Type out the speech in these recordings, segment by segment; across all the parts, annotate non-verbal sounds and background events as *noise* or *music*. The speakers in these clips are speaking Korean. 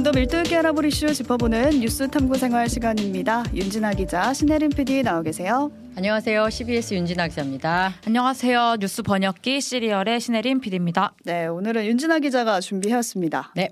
좀 더 밀도 있게 알아볼 이슈 짚어보는 뉴스 탐구 생활 시간입니다. 윤진아 기자, 신혜림 PD 나와 계세요. 안녕하세요. CBS 윤진아 기자입니다. 안녕하세요. 뉴스 번역기 시리얼의 신혜림 PD입니다. 네, 오늘은 윤진아 기자가 준비해왔습니다. 네.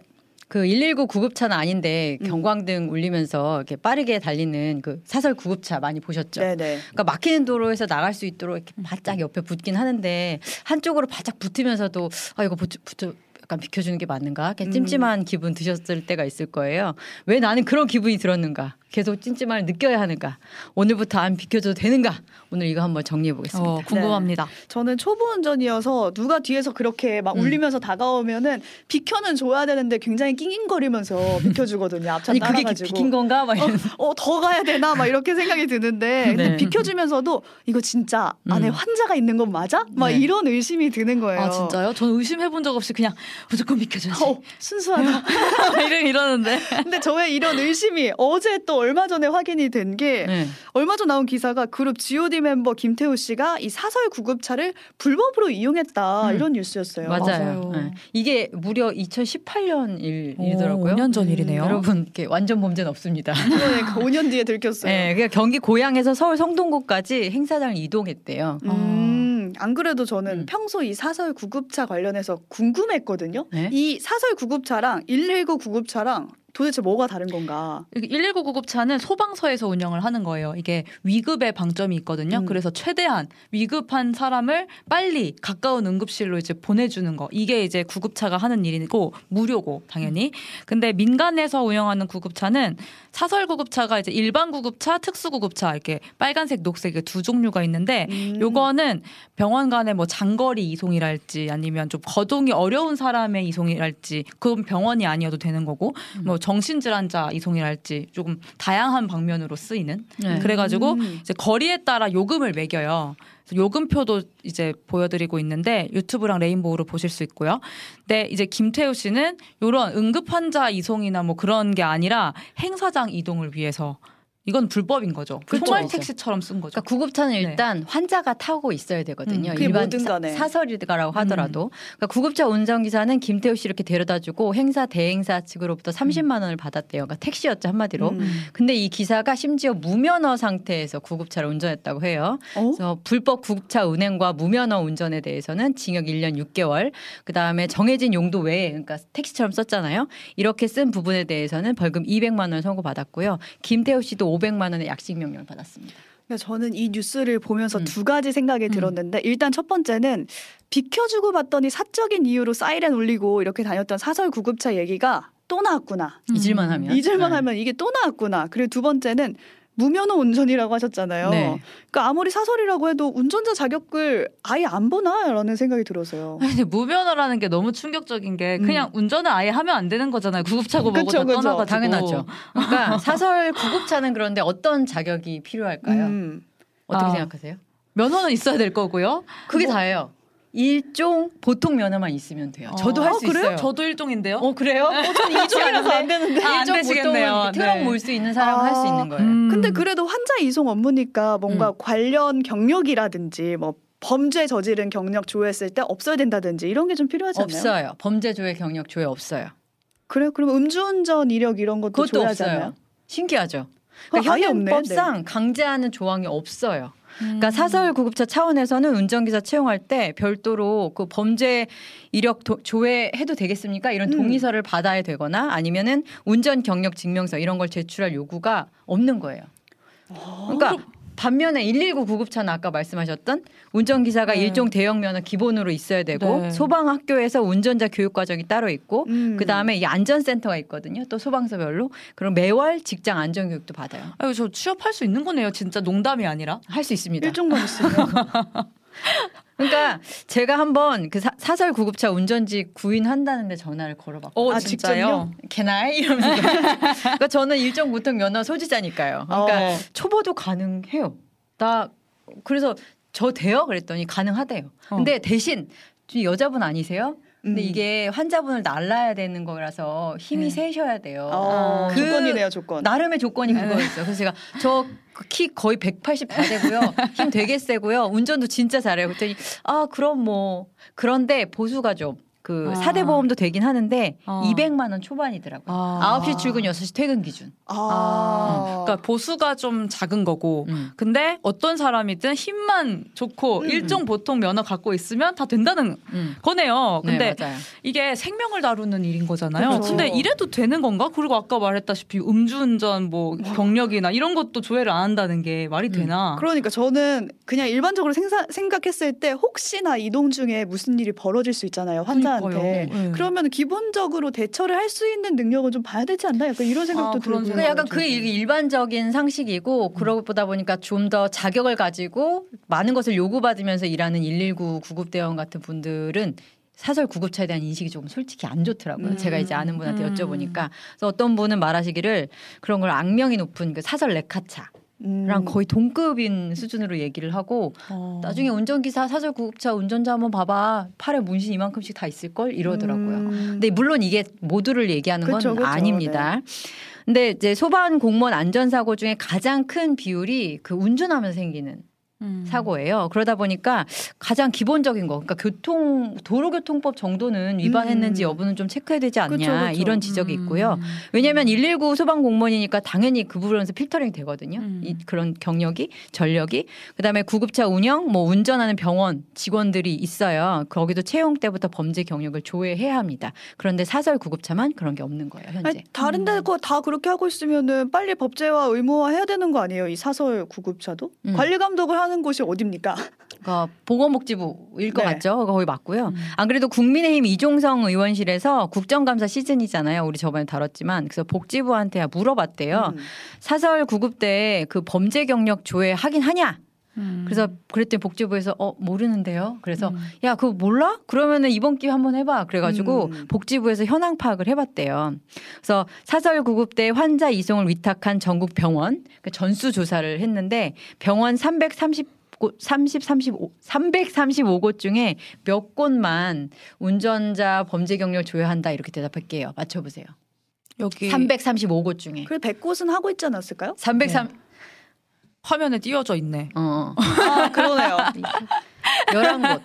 그 119 구급차는 아닌데 음. 경광등 울리면서 이렇게 빠르게 달리는 그 사설 구급차 많이 보셨죠? 네네. 그러니까 막히는 도로에서 나갈 수 있도록 이렇게 바짝 옆에 붙긴 하는데 한쪽으로 바짝 붙으면서도 아 이거 붙, 붙, 약간 비켜주는 게 맞는가? 그냥 찜찜한 음. 기분 드셨을 때가 있을 거예요. 왜 나는 그런 기분이 들었는가? 계속 찜찜함을 느껴야 하는가? 오늘부터 안 비켜줘도 되는가? 오늘 이거 한번 정리해 보겠습니다. 어, 궁금합니다. 네. 저는 초보 운전이어서 누가 뒤에서 그렇게 막 음. 울리면서 다가오면은 비켜는 줘야 되는데 굉장히 낑낑거리면서 *laughs* 비켜주거든요. 앞차 아니 따라가지고. 그게 비킨 건가? 막 어, 어, 더 가야 되나? 막 이렇게 생각이 드는데 *laughs* 근데 네. 비켜주면서도 이거 진짜 안에 음. 환자가 있는 건 맞아? 막 네. 이런 의심이 드는 거예요. 아 진짜요? 저는 의심해 본 적 없이 그냥 무조건 비켜줘야지. 어, 순수하다. *laughs* 이러 이러는데. 근데 저의 이런 의심이 어제 또 얼마 전에 확인이 된게 네. 얼마 전 나온 기사가 그룹 G.O.D 멤버 김태우 씨가 이 사설 구급차를 불법으로 이용했다 음. 이런 뉴스였어요. 맞아요. 맞아요. 네. 이게 무려 2018년 일, 일이더라고요. 5년 전 일이네요. 음, 여러분 이렇게 완전 범죄는 없습니다. 네, 5년 뒤에 들켰어요. 네, 그러니까 경기 고양에서 서울 성동구까지 행사장을 이동했대요. 음, 안 그래도 저는 음. 평소 이 사설 구급차 관련해서 궁금했거든요. 네? 이 사설 구급차랑 119 구급차랑 도대체 뭐가 다른 건가? 119 구급차는 소방서에서 운영을 하는 거예요. 이게 위급의 방점이 있거든요. 음. 그래서 최대한 위급한 사람을 빨리 가까운 응급실로 이제 보내주는 거. 이게 이제 구급차가 하는 일이고 무료고 당연히. 근데 민간에서 운영하는 구급차는 사설 구급차가 이제 일반 구급차, 특수 구급차 이렇게 빨간색, 녹색 두 종류가 있는데 음. 요거는 병원 간의 뭐 장거리 이송이랄지 아니면 좀 거동이 어려운 사람의 이송이랄지 그건 병원이 아니어도 되는 거고 음. 뭐 정신질환자 이송이랄지 조금 다양한 방면으로 쓰이는 네. 그래가지고 음. 이제 거리에 따라 요금을 매겨요. 요금표도 이제 보여드리고 있는데 유튜브랑 레인보우로 보실 수 있고요. 근데 이제 김태우 씨는 이런 응급 환자 이송이나 뭐 그런 게 아니라 행사장 이동을 위해서 이건 불법인 거죠. 그렇죠. 총알 택시처럼 쓴 거죠. 그러니까 구급차는 네. 일단 네. 환자가 타고 있어야 되거든요. 음, 일반 사, 사설이라고 하더라도. 음. 그러니까 구급차 운전기사는 김태우 씨 이렇게 데려다주고 행사 대행사 측으로부터 30만 원을 받았대요. 그러니까 택시였죠 한마디로. 음. 근데 이 기사가 심지어 무면허 상태에서 구급차를 운전했다고 해요. 어? 그래서 불법 구급차 운행과 무면허 운전에 대해서는 징역 1년 6개월. 그 다음에 정해진 용도 외에 그러니까 택시처럼 썼잖아요. 이렇게 쓴 부분에 대해서는 벌금 200만 원 선고받았고요. 김태우 씨도 500만 원의 약식 명령을 받았습니다. 그러니까 저는 이 뉴스를 보면서 음. 두 가지 생각이 음. 들었는데 일단 첫 번째는 비켜주고 봤더니 사적인 이유로 사이렌 울리고 이렇게 다녔던 사설 구급차 얘기가 또 나왔구나. 잊을만 하면. 잊을만 네. 하면 이게 또 나왔구나. 그리고 두 번째는 무면허 운전이라고 하셨잖아요. 네. 그러니까 아무리 사설이라고 해도 운전자 자격을 아예 안 보나라는 생각이 들어서요. 근데 무면허라는 게 너무 충격적인 게 그냥 음. 운전을 아예 하면 안 되는 거잖아요. 구급차고 뭐고 다 떠나가지고. 당연하죠. 그러니까 *laughs* 사설 구급차는 그런데 어떤 자격이 필요할까요? 음. 어떻게 아, 생각하세요? 면허는 있어야 될 거고요. 그게 뭐, 다예요. 일종 보통 면허만 있으면 돼요. 저도 할수 아, 있어요. 저도 일종인데요. 어 그래요? 어, 전 이종이라서 안 되는데. 아, 일종 보통 트럭 네. 몰수 있는 사람 아, 할수 있는 거예요. 음. 근데 그래도 환자 이송 업무니까 뭔가 음. 관련 경력이라든지 뭐 범죄 저지른 경력 조회했을 때 없어야 된다든지 이런 게 좀 필요하지 않나요? 없어요. 범죄 조회 경력 조회 없어요. 그래요? 그럼 음주운전 이력 이런 것도 조회하잖아요. 신기하죠. 그러니까 현행법상 네. 강제하는 조항이 없어요. 그러니까 사설 구급차 차원에서는 운전기사 채용할 때 별도로 그 범죄 이력 도, 조회해도 되겠습니까? 이런 음. 동의서를 받아야 되거나 아니면은 운전 경력 증명서 이런 걸 제출할 요구가 없는 거예요. 그러니까 반면에 119 구급차는 아까 말씀하셨던 운전기사가 네. 일종 대형 면허 기본으로 있어야 되고 네. 소방학교에서 운전자 교육 과정이 따로 있고 음. 그 다음에 이 안전센터가 있거든요. 또 소방서별로 그럼 매월 직장 안전 교육도 받아요. 아유 저 취업할 수 있는 거네요. 진짜 농담이 아니라 할 수 있습니다. 일종만 있으면. *laughs* 그러니까 제가 한번 그 사, 설 구급차 운전직 구인한다는데 전화를 걸어봤고 어, 아, 진짜요? 개나이 이러면서 *laughs* 그러니까 저는 일정 보통 면허 소지자니까요. 그러니까 어. 초보도 가능해요. 나 그래서 저 돼요? 그랬더니 가능하대요. 어. 근데 대신 여자분 아니세요? 근데 음. 이게 환자분을 날라야 되는 거라서 힘이 네. 세셔야 돼요. 어, 그 조건이네요, 조건. 나름의 조건이 네. 그거였어요. 그래서 제가 저 키 거의 180 다 되고요. 힘 되게 세고요. 운전도 진짜 잘해요. 그랬더니 아 그럼 뭐 그런데 보수가 좀 그 아. 사대 보험도 되긴 하는데 어. 200만 원 초반이더라고요. 아. 9시 출근 6시 퇴근 기준. 아. 아. 그러니까 보수가 좀 작은 거고. 음. 근데 어떤 사람이든 힘만 좋고 음. 일종 보통 면허 갖고 있으면 다 된다는 음. 거네요. 네, 근데 네, 이게 생명을 다루는 일인 거잖아요. 그렇죠. 근데 이래도 되는 건가? 그리고 아까 말했다시피 음주운전 뭐 경력이나 이런 것도 조회를 안 한다는 게 말이 음. 되나? 그러니까 저는 그냥 일반적으로 생사, 생각했을 때 혹시나 이동 중에 무슨 일이 벌어질 수 있잖아요. 환자 사람한테 네. 그러면 기본적으로 대처를 할 수 있는 능력은 좀 봐야 되지 않나 약간 이런 생각도 아, 들고 그 약간 그 일반적인 상식이고 그러고 보다 보니까 좀 더 자격을 가지고 많은 것을 요구받으면서 일하는 119 구급대원 같은 분들은 사설 구급차에 대한 인식이 조금 솔직히 안 좋더라고요. 음. 제가 이제 아는 분한테 음. 여쭤보니까. 그래서 어떤 분은 말하시기를 그런 걸 악명이 높은 그 사설 레카차. 랑 음. 거의 동급인 수준으로 얘기를 하고 어. 나중에 운전기사 사설 구급차 운전자 한번 봐봐 팔에 문신 이만큼씩 다 있을 걸 이러더라고요. 음. 근데 물론 이게 모두를 얘기하는 건 그쵸, 그쵸. 아닙니다. 네. 근데 이제 소방 공무원 안전사고 중에 가장 큰 비율이 그 운전하면서 생기는 음. 사고예요. 그러다 보니까 가장 기본적인 거, 그러니까 교통 도로교통법 정도는 위반했는지 음. 여부는 좀 체크해야 되지 않냐 그쵸, 그쵸. 이런 지적이 음. 있고요. 왜냐하면 119 소방 공무원이니까 당연히 그 부분에서 필터링 되거든요. 음. 이, 그런 경력이 전력이 그다음에 구급차 운영, 뭐 운전하는 병원 직원들이 있어요. 거기도 채용 때부터 범죄 경력을 조회해야 합니다. 그런데 사설 구급차만 그런 게 없는 거예요 현재. 아니, 다른 데거 음. 다 그렇게 하고 있으면은 빨리 법제화 의무화 해야 되는 거 아니에요? 이 사설 구급차도 음. 관리 감독을 하 하는 곳이 어딥니까? 그러니까 보건복지부일 것 네. 같죠. 거기 맞고요. 음. 안 그래도 국민의힘 이종성 의원실에서 국정감사 시즌이잖아요. 우리 저번에 다뤘지만 그래서 복지부한테 물어봤대요. 음. 사설 구급 때 그 범죄 경력 조회 하긴 하냐? 음. 그래서 그랬더니 복지부에서 어 모르는데요. 그래서 음. 야 그거 몰라? 그러면은 이번 기회 한번 해봐. 그래가지고 음. 복지부에서 현황 파악을 해봤대요. 그래서 사설 구급 때 환자 이송을 위탁한 전국 병원 그 전수 조사를 했는데 병원 330 30, 35, 335곳 중에 몇 곳만 운전자 범죄 경력 조회한다 이렇게 대답할게요. 맞춰보세요. 여기 335곳 중에. 그래 100곳은 하고 있지 않았을까요? 303 네. 화면에 띄어져 있네. 어. 아, 그러네요. *laughs* 11곳.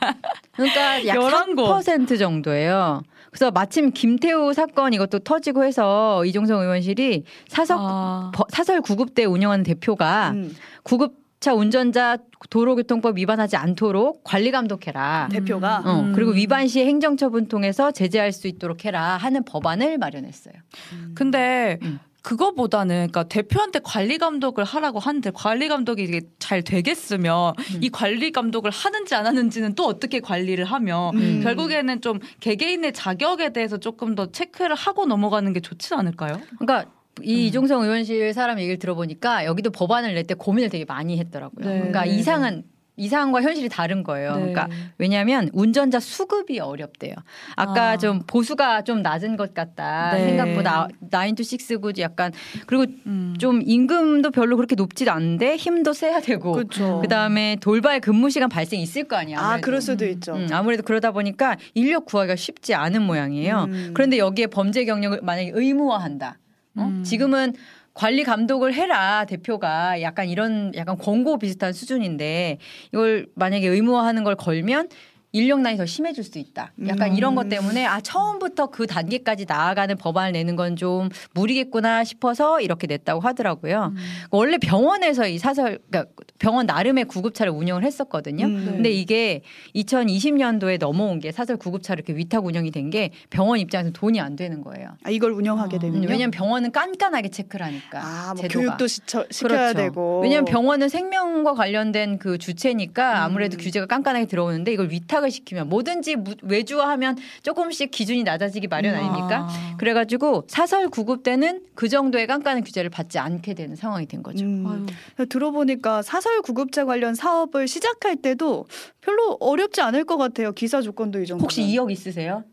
그러니까 약 3% 정도예요. 그래서 마침 김태우 사건 이것도 터지고 해서 이종성 의원실이 사석 아. 사설 구급대 운영하는 대표가 음. 구급 차 운전자 도로교통법 위반하지 않도록 관리 감독해라. 대표가. 어, 음. 그리고 위반 시 행정처분 통해서 제재할 수 있도록 해라 하는 법안을 마련했어요. 음. 근데 음. 그거보다는 그러니까 대표한테 관리 감독을 하라고 하는데 관리 감독이 이게 잘 되겠으면 음. 이 관리 감독을 하는지 안 하는지는 또 어떻게 관리를 하며 음. 결국에는 좀 개개인의 자격에 대해서 조금 더 체크를 하고 넘어가는 게 좋지 않을까요? 그러니까 이 음. 이종성 의원실 사람 얘기를 들어보니까 여기도 법안을 낼 때 고민을 되게 많이 했더라고요. 네. 그러니까 이상한 이상과 현실이 다른 거예요. 네. 그러니까 왜냐하면 운전자 수급이 어렵대요. 아까 아. 좀 보수가 좀 낮은 것 같다. 네. 생각보다 nine to six고 약간 그리고 음. 좀 임금도 별로 그렇게 높지도 않은데 힘도 세야 되고 그쵸. 그다음에 돌발 근무 시간 발생 있을 거 아니야. 아 그럴 수도 있죠. 음, 아무래도 그러다 보니까 인력 구하기가 쉽지 않은 모양이에요. 음. 그런데 여기에 범죄 경력을 만약에 의무화한다. 어? 음. 지금은 관리 감독을 해라 대표가. 약간 이런 약간 권고 비슷한 수준인데 이걸 만약에 의무화하는 걸 걸면 인력난이 더 심해질 수도 있다. 약간 음. 이런 것 때문에 아 처음부터 그 단계까지 나아가는 법안을 내는 건 좀 무리겠구나 싶어서 이렇게 냈다고 하더라고요. 음. 원래 병원에서 이 사설 그러니까 병원 나름의 구급차를 운영을 했었거든요. 음. 근데 이게 2020년도에 넘어온 게 사설 구급차를 이렇게 위탁 운영이 된 게 병원 입장에서 돈이 안 되는 거예요. 아, 이걸 운영하게 아. 되면 왜냐하면 병원은 깐깐하게 체크를 하니까 아, 뭐 교육도 시켜, 시켜야 그렇죠. 되고 왜냐하면 병원은 생명과 관련된 그 주체니까 아무래도 음. 규제가 깐깐하게 들어오는데 이걸 위탁 생각을 시키면 뭐든지 외주화하면 조금씩 기준이 낮아지기 마련 아닙니까? 아. 그래가지고 사설 구급 때는 그 정도의 깐깐한 규제를 받지 않게 되는 상황이 된 거죠. 음. 들어보니까 사설 구급자 관련 사업을 시작할 때도 별로 어렵지 않을 것 같아요. 기사 조건도 이 정도. 혹시 2억 있으세요?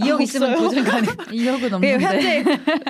2억 아, 있으면 도전 가능. *laughs* 2억은 없는데. 현재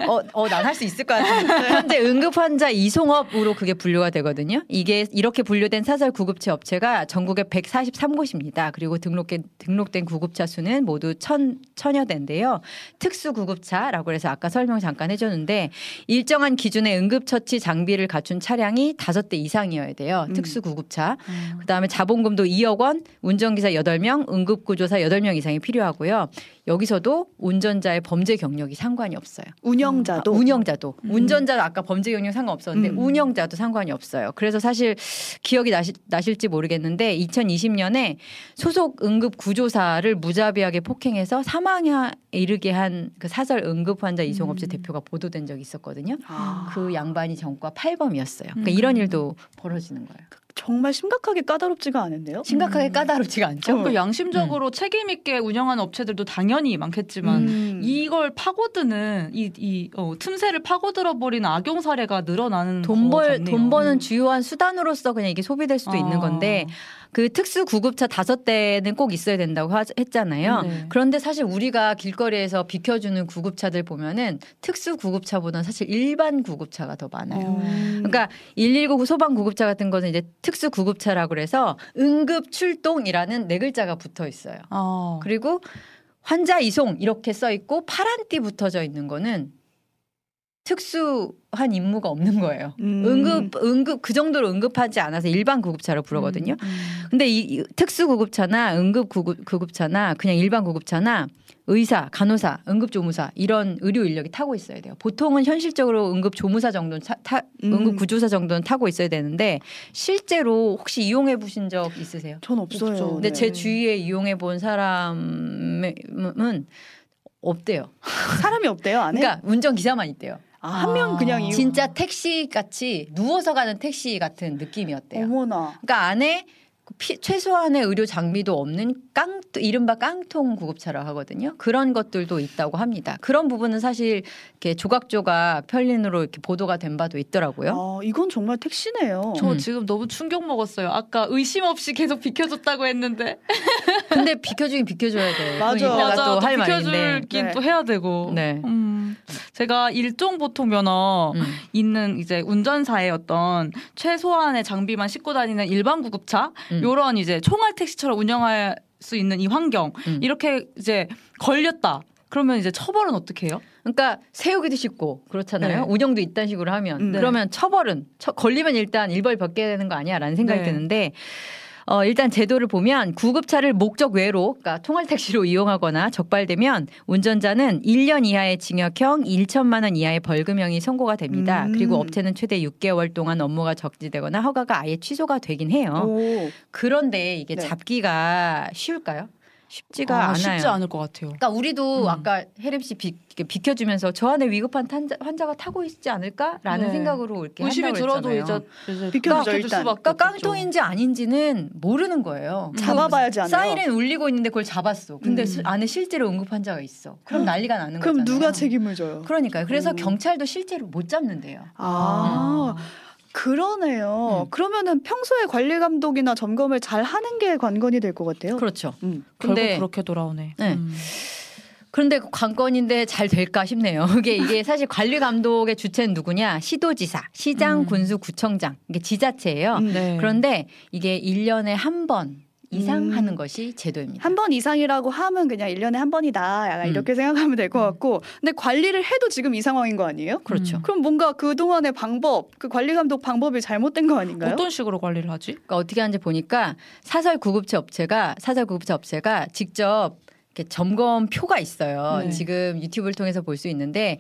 어, 어난 할 수 있을 것 같은데. *laughs* 현재 응급 환자 이송업으로 그게 분류가 되거든요. 이게 이렇게 분류된 사설 구급차 업체가 전국에 143곳입니다. 그리고 등록된 등록된 구급차 수는 모두 천 천여 대인데요. 특수 구급차라고 해서 아까 설명 잠깐 해줬는데 일정한 기준의 응급처치 장비를 갖춘 차량이 다섯 대 이상이어야 돼요. 음. 특수 구급차. 음. 그다음에 자본금도 2억 원, 운전기사 8명, 응급구조사 8명 이상이 필요하고요. 여기서도 운전자의 범죄 경력이 상관이 없어요. 운영자도 아, 운영자도 음. 운전자도 아까 범죄 경력 상관없었는데 음. 운영자도 상관이 없어요. 그래서 사실 기억이 나시, 나실지 모르겠는데 2020년에 소속 응급 구조사를 무자비하게 폭행해서 사망에 이르게 한 그 사설 응급 환자 이송업체 음. 대표가 보도된 적이 있었거든요. 아. 그 양반이 전과 8범이었어요. 그러니까 음. 이런 일도 벌어지는 거예요. 정말 심각하게 까다롭지가 않은데요? 심각하게 음. 까다롭지가 않죠. 그 양심적으로 음. 책임 있게 운영하는 업체들도 당연히 많겠지만 음. 이걸 파고드는 이, 이 어, 틈새를 파고들어 버리는 악용 사례가 늘어나는 돈벌 돈 버는 주요한 수단으로서 그냥 이게 소비될 수도 아. 있는 건데 그 특수 구급차 다섯 대는 꼭 있어야 된다고 하, 했잖아요. 네. 그런데 사실 우리가 길거리에서 비켜주는 구급차들 보면은 특수 구급차보다는 사실 일반 구급차가 더 많아요. 음. 그러니까 119 소방 구급차 같은 거는 이제 특수 구급차라고 그래서 응급 출동이라는 네 글자가 붙어 있어요. 어. 그리고 환자 이송 이렇게 써 있고 파란 띠 붙어져 있는 거는 특수한 임무가 없는 거예요. 음. 응급 응급 그 정도로 응급하지 않아서 일반 구급차로 부르거든요. 음. 음. 근데 이, 이 특수 구급차나 응급 구급, 구급차나 그냥 일반 구급차나 의사, 간호사, 응급조무사 이런 의료 인력이 타고 있어야 돼요. 보통은 현실적으로 응급조무사 정도는 타, 타 음. 응급구조사 정도는 타고 있어야 되는데 실제로 혹시 이용해 보신 적 있으세요? 전 없어요. 없죠. 근데 네. 제 주위에 이용해 본 사람은 없대요. 사람이 없대요 안에? 그러니까 운전 기사만 있대요. 아, 한명 그냥 이유. 진짜 택시 같이 누워서 가는 택시 같은 느낌이었대요. 어머나. 그러니까 안에 피, 최소한의 의료 장비도 없는 깡 이른바 깡통 구급차라 하거든요. 그런 것들도 있다고 합니다. 그런 부분은 사실 이렇게 조각조각 편린으로 이렇게 보도가 된 바도 있더라고요. 아, 이건 정말 택시네요. 저 음. 지금 너무 충격 먹었어요. 아까 의심 없이 계속 비켜줬다고 했는데. *laughs* 근데 비켜주긴 비켜줘야 돼. 맞아. 맞아. 또할 비켜줄긴 네. 또 해야 되고. 네. 음, 제가 일종 보통 면허 음. 있는 이제 운전사의 어떤 최소한의 장비만 싣고 다니는 일반 구급차 음. 요런 이제 총알 택시처럼 운영할 수 있는 이 환경 음. 이렇게 이제 걸렸다. 그러면 이제 처벌은 어떻게 해요? 그러니까 세우기도 쉽고 그렇잖아요. 네. 운영도 이딴 식으로 하면 음, 네. 그러면 처벌은 처, 걸리면 일단 일벌 벗게 되는 거 아니야라는 생각이 네. 드는데 어, 일단 제도를 보면 구급차를 목적 외로, 그러니까 통할 택시로 이용하거나 적발되면 운전자는 1년 이하의 징역형 1천만 원 이하의 벌금형이 선고가 됩니다. 음. 그리고 업체는 최대 6개월 동안 업무가 적지되거나 허가가 아예 취소가 되긴 해요. 오. 그런데 이게 네. 잡기가 쉬울까요? 쉽지가 아, 않아요. 쉽지 않을 것 같아요. 그러니까 우리도 음. 아까 혜림 씨 비, 비켜주면서 저 안에 위급한 탄자, 환자가 타고 있지 않을까라는 네. 생각으로 이렇게 의심이 들어도 이제, 비켜주죠 일단. 그러니까 깡통인지 아닌지는 모르는 거예요. 음. 잡아봐야지 않아요. 사이렌 울리고 있는데 그걸 잡았어. 근데 음. 안에 실제로 응급 환자가 있어. 그럼 난리가 나는 그럼 거잖아요. 그럼 누가 책임을 져요? 그러니까요. 그래서 음. 경찰도 실제로 못 잡는데요. 아. 음. 그러네요. 음. 그러면은 평소에 관리 감독이나 점검을 잘 하는 게 관건이 될 것 같아요. 그렇죠. 음. 근데 그렇게 돌아오네. 네. 음. 그런데 관건인데 잘 될까 싶네요. *laughs* 이게 이게 사실 관리 감독의 주체는 누구냐? 시도지사, 시장, 음. 군수, 구청장 이게 지자체예요. 음, 네. 그런데 이게 1년에 한 번 이상 음. 하는 것이 제도입니다. 한 번 이상이라고 하면 그냥 1년에 한 번이다. 약간 음. 이렇게 생각하면 될것 음. 같고. 근데 관리를 해도 지금 이 상황인 거 아니에요? 그렇죠. 음. 그럼 뭔가 그동안의 방법, 그 관리 감독 방법이 잘못된 거 아닌가요? 어떤 식으로 관리를 하지? 그러니까 어떻게 하는지 보니까 사설 구급체 업체가 사설 구급체 업체가 직접 이렇게 점검 표가 있어요. 네. 지금 유튜브를 통해서 볼 수 있는데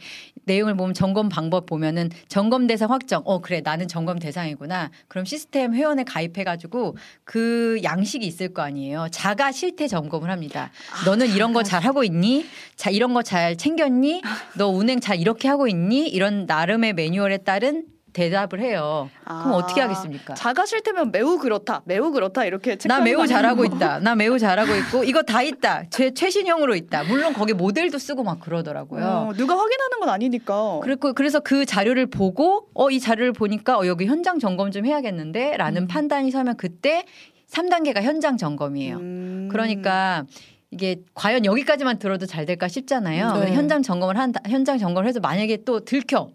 내용을 보면 점검 방법 보면은 점검 대상 확정. 어 그래 나는 점검 대상이구나. 그럼 시스템 회원에 가입해 가지고 그 양식이 있을 거 아니에요. 자가 실태 점검을 합니다. 아, 너는 이런 거 잘 하고 있니? 자 이런 거 잘 챙겼니? 너 운행 잘 이렇게 하고 있니? 이런 나름의 매뉴얼에 따른 대답을 해요. 아, 그럼 어떻게 하겠습니까? 자가 싫다면 매우 그렇다, 매우 그렇다 이렇게 나 매우 잘하고 있다, 나 매우 잘하고 있고 이거 다 있다, 제 최신형으로 있다. 물론 거기 모델도 쓰고 막 그러더라고요. 어, 누가 확인하는 건 아니니까. 그리고 그래서 그 자료를 보고 어 이 자료를 보니까 어 여기 현장 점검 좀 해야겠는데라는 음. 판단이 서면 그때 3단계가 현장 점검이에요. 음. 그러니까 이게 과연 여기까지만 들어도 잘 될까 싶잖아요. 네. 현장 점검을 한다. 현장 점검을 해서 만약에 또 들켜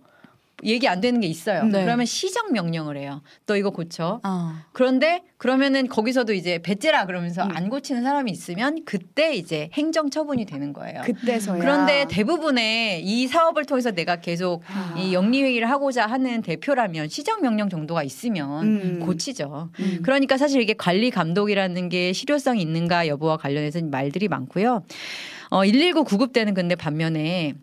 얘기 안 되는 게 있어요. 네. 그러면 시정 명령을 해요. 너 이거 고쳐. 어. 그런데 그러면은 거기서도 이제 배째라 그러면서 음. 안 고치는 사람이 있으면 그때 이제 행정 처분이 되는 거예요. 그때서야. 그런데 대부분의 이 사업을 통해서 내가 계속 아. 이 영리 회의를 하고자 하는 대표라면 시정 명령 정도가 있으면 음. 고치죠. 음. 그러니까 사실 이게 관리 감독이라는 게 실효성이 있는가 여부와 관련해서 말들이 많고요. 어, 119 구급대는 근데 반면에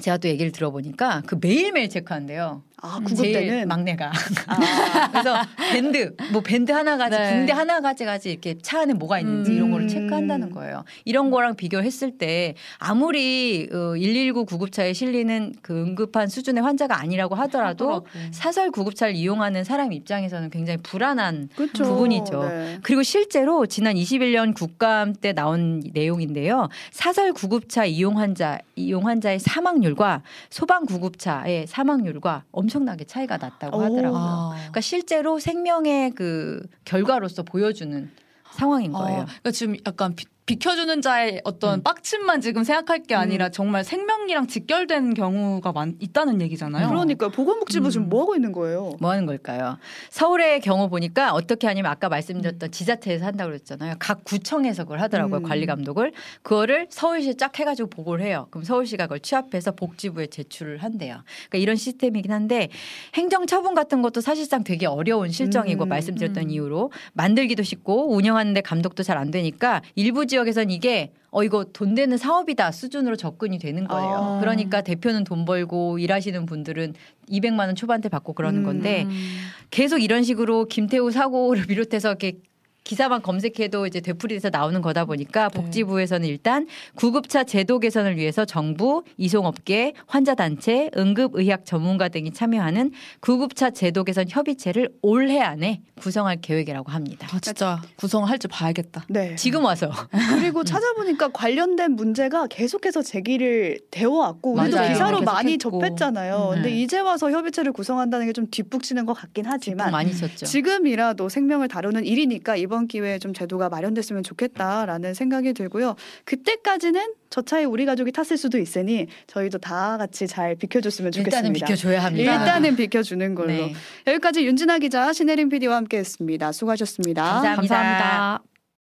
제가 또 얘기를 들어보니까 그 매일매일 체크한대요. 아, 구급대는 막내가. 아. *laughs* 그래서 밴드, 뭐 밴드 하나 가지, 네. 붕대 하나 가지 가지 이렇게 차 안에 뭐가 있는지 음. 이런 체크한다는 거예요. 이런 거랑 비교했을 때 아무리 어, 119 구급차에 실리는 그 응급한 수준의 환자가 아니라고 하더라도 사설 구급차를 이용하는 사람 입장에서는 굉장히 불안한 그렇죠. 부분이죠. 네. 그리고 실제로 지난 21년 국감 때 나온 내용인데요. 사설 구급차 이용 환자 이용 환자의 사망률과 소방 구급차의 사망률과 엄 엄청나게 차이가 났다고 하더라고요. 아. 그러니까 실제로 생명의 그 결과로서 보여주는 상황인 거예요. 아, 그러니까 지금 약간 비켜주는 자의 어떤 음. 빡침만 지금 생각할 게 아니라 음. 정말 생명이랑 직결된 경우가 많, 있다는 얘기잖아요. 그러니까 보건복지부 음. 지금 뭐 하고 있는 거예요? 뭐 하는 걸까요? 서울의 경우 보니까 어떻게 하냐면 아까 말씀드렸던 음. 지자체에서 한다고 그랬잖아요. 각 구청에서 그걸 하더라고요. 음. 관리 감독을. 그거를 서울시에 쫙 해가지고 보고를 해요. 그럼 서울시가 그걸 취합해서 복지부에 제출을 한대요. 그러니까 이런 시스템이긴 한데 행정처분 같은 것도 사실상 되게 어려운 실정이고 음. 말씀드렸던 이유로 만들기도 쉽고 운영하는데 감독도 잘 안 되니까 일부 지역 지역에선 이게 어 이거 돈 되는 사업이다 수준으로 접근이 되는 거예요. 아. 그러니까 대표는 돈 벌고 일하시는 분들은 200만 원 초반대 받고 그러는 건데 음. 계속 이런 식으로 김태우 사고를 *laughs* 비롯해서 이렇게 기사만 검색해도 이제 되풀이돼서 나오는 거다 보니까 네. 복지부에서는 일단 구급차 제도 개선을 위해서 정부, 이송업계, 환자단체, 응급의학 전문가 등이 참여하는 구급차 제도 개선 협의체를 올해 안에 구성할 계획이라고 합니다. 아, 진짜 구성할 줄 봐야겠다. 네. 지금 와서. 그리고 찾아보니까 관련된 문제가 계속해서 제기를 되어 왔고 우리도 맞아요. 기사로 많이 접했잖아요. 음. 근데 이제 와서 협의체를 구성한다는 게 좀 뒷북치는 것 같긴 하지만 많이 쳤죠. 지금이라도 생명을 다루는 일이니까 이번 기회에 좀 제도가 마련됐으면 좋겠다라는 생각이 들고요. 그때까지는 저 차에 우리 가족이 탔을 수도 있으니 저희도 다 같이 잘 비켜줬으면 좋겠습니다. 일단은 비켜줘야 합니다. 일단은 비켜주는 걸로. 네. 여기까지 윤진아 기자, 신혜림 PD와 함께했습니다. 수고하셨습니다 감사합니다. 감사합니다.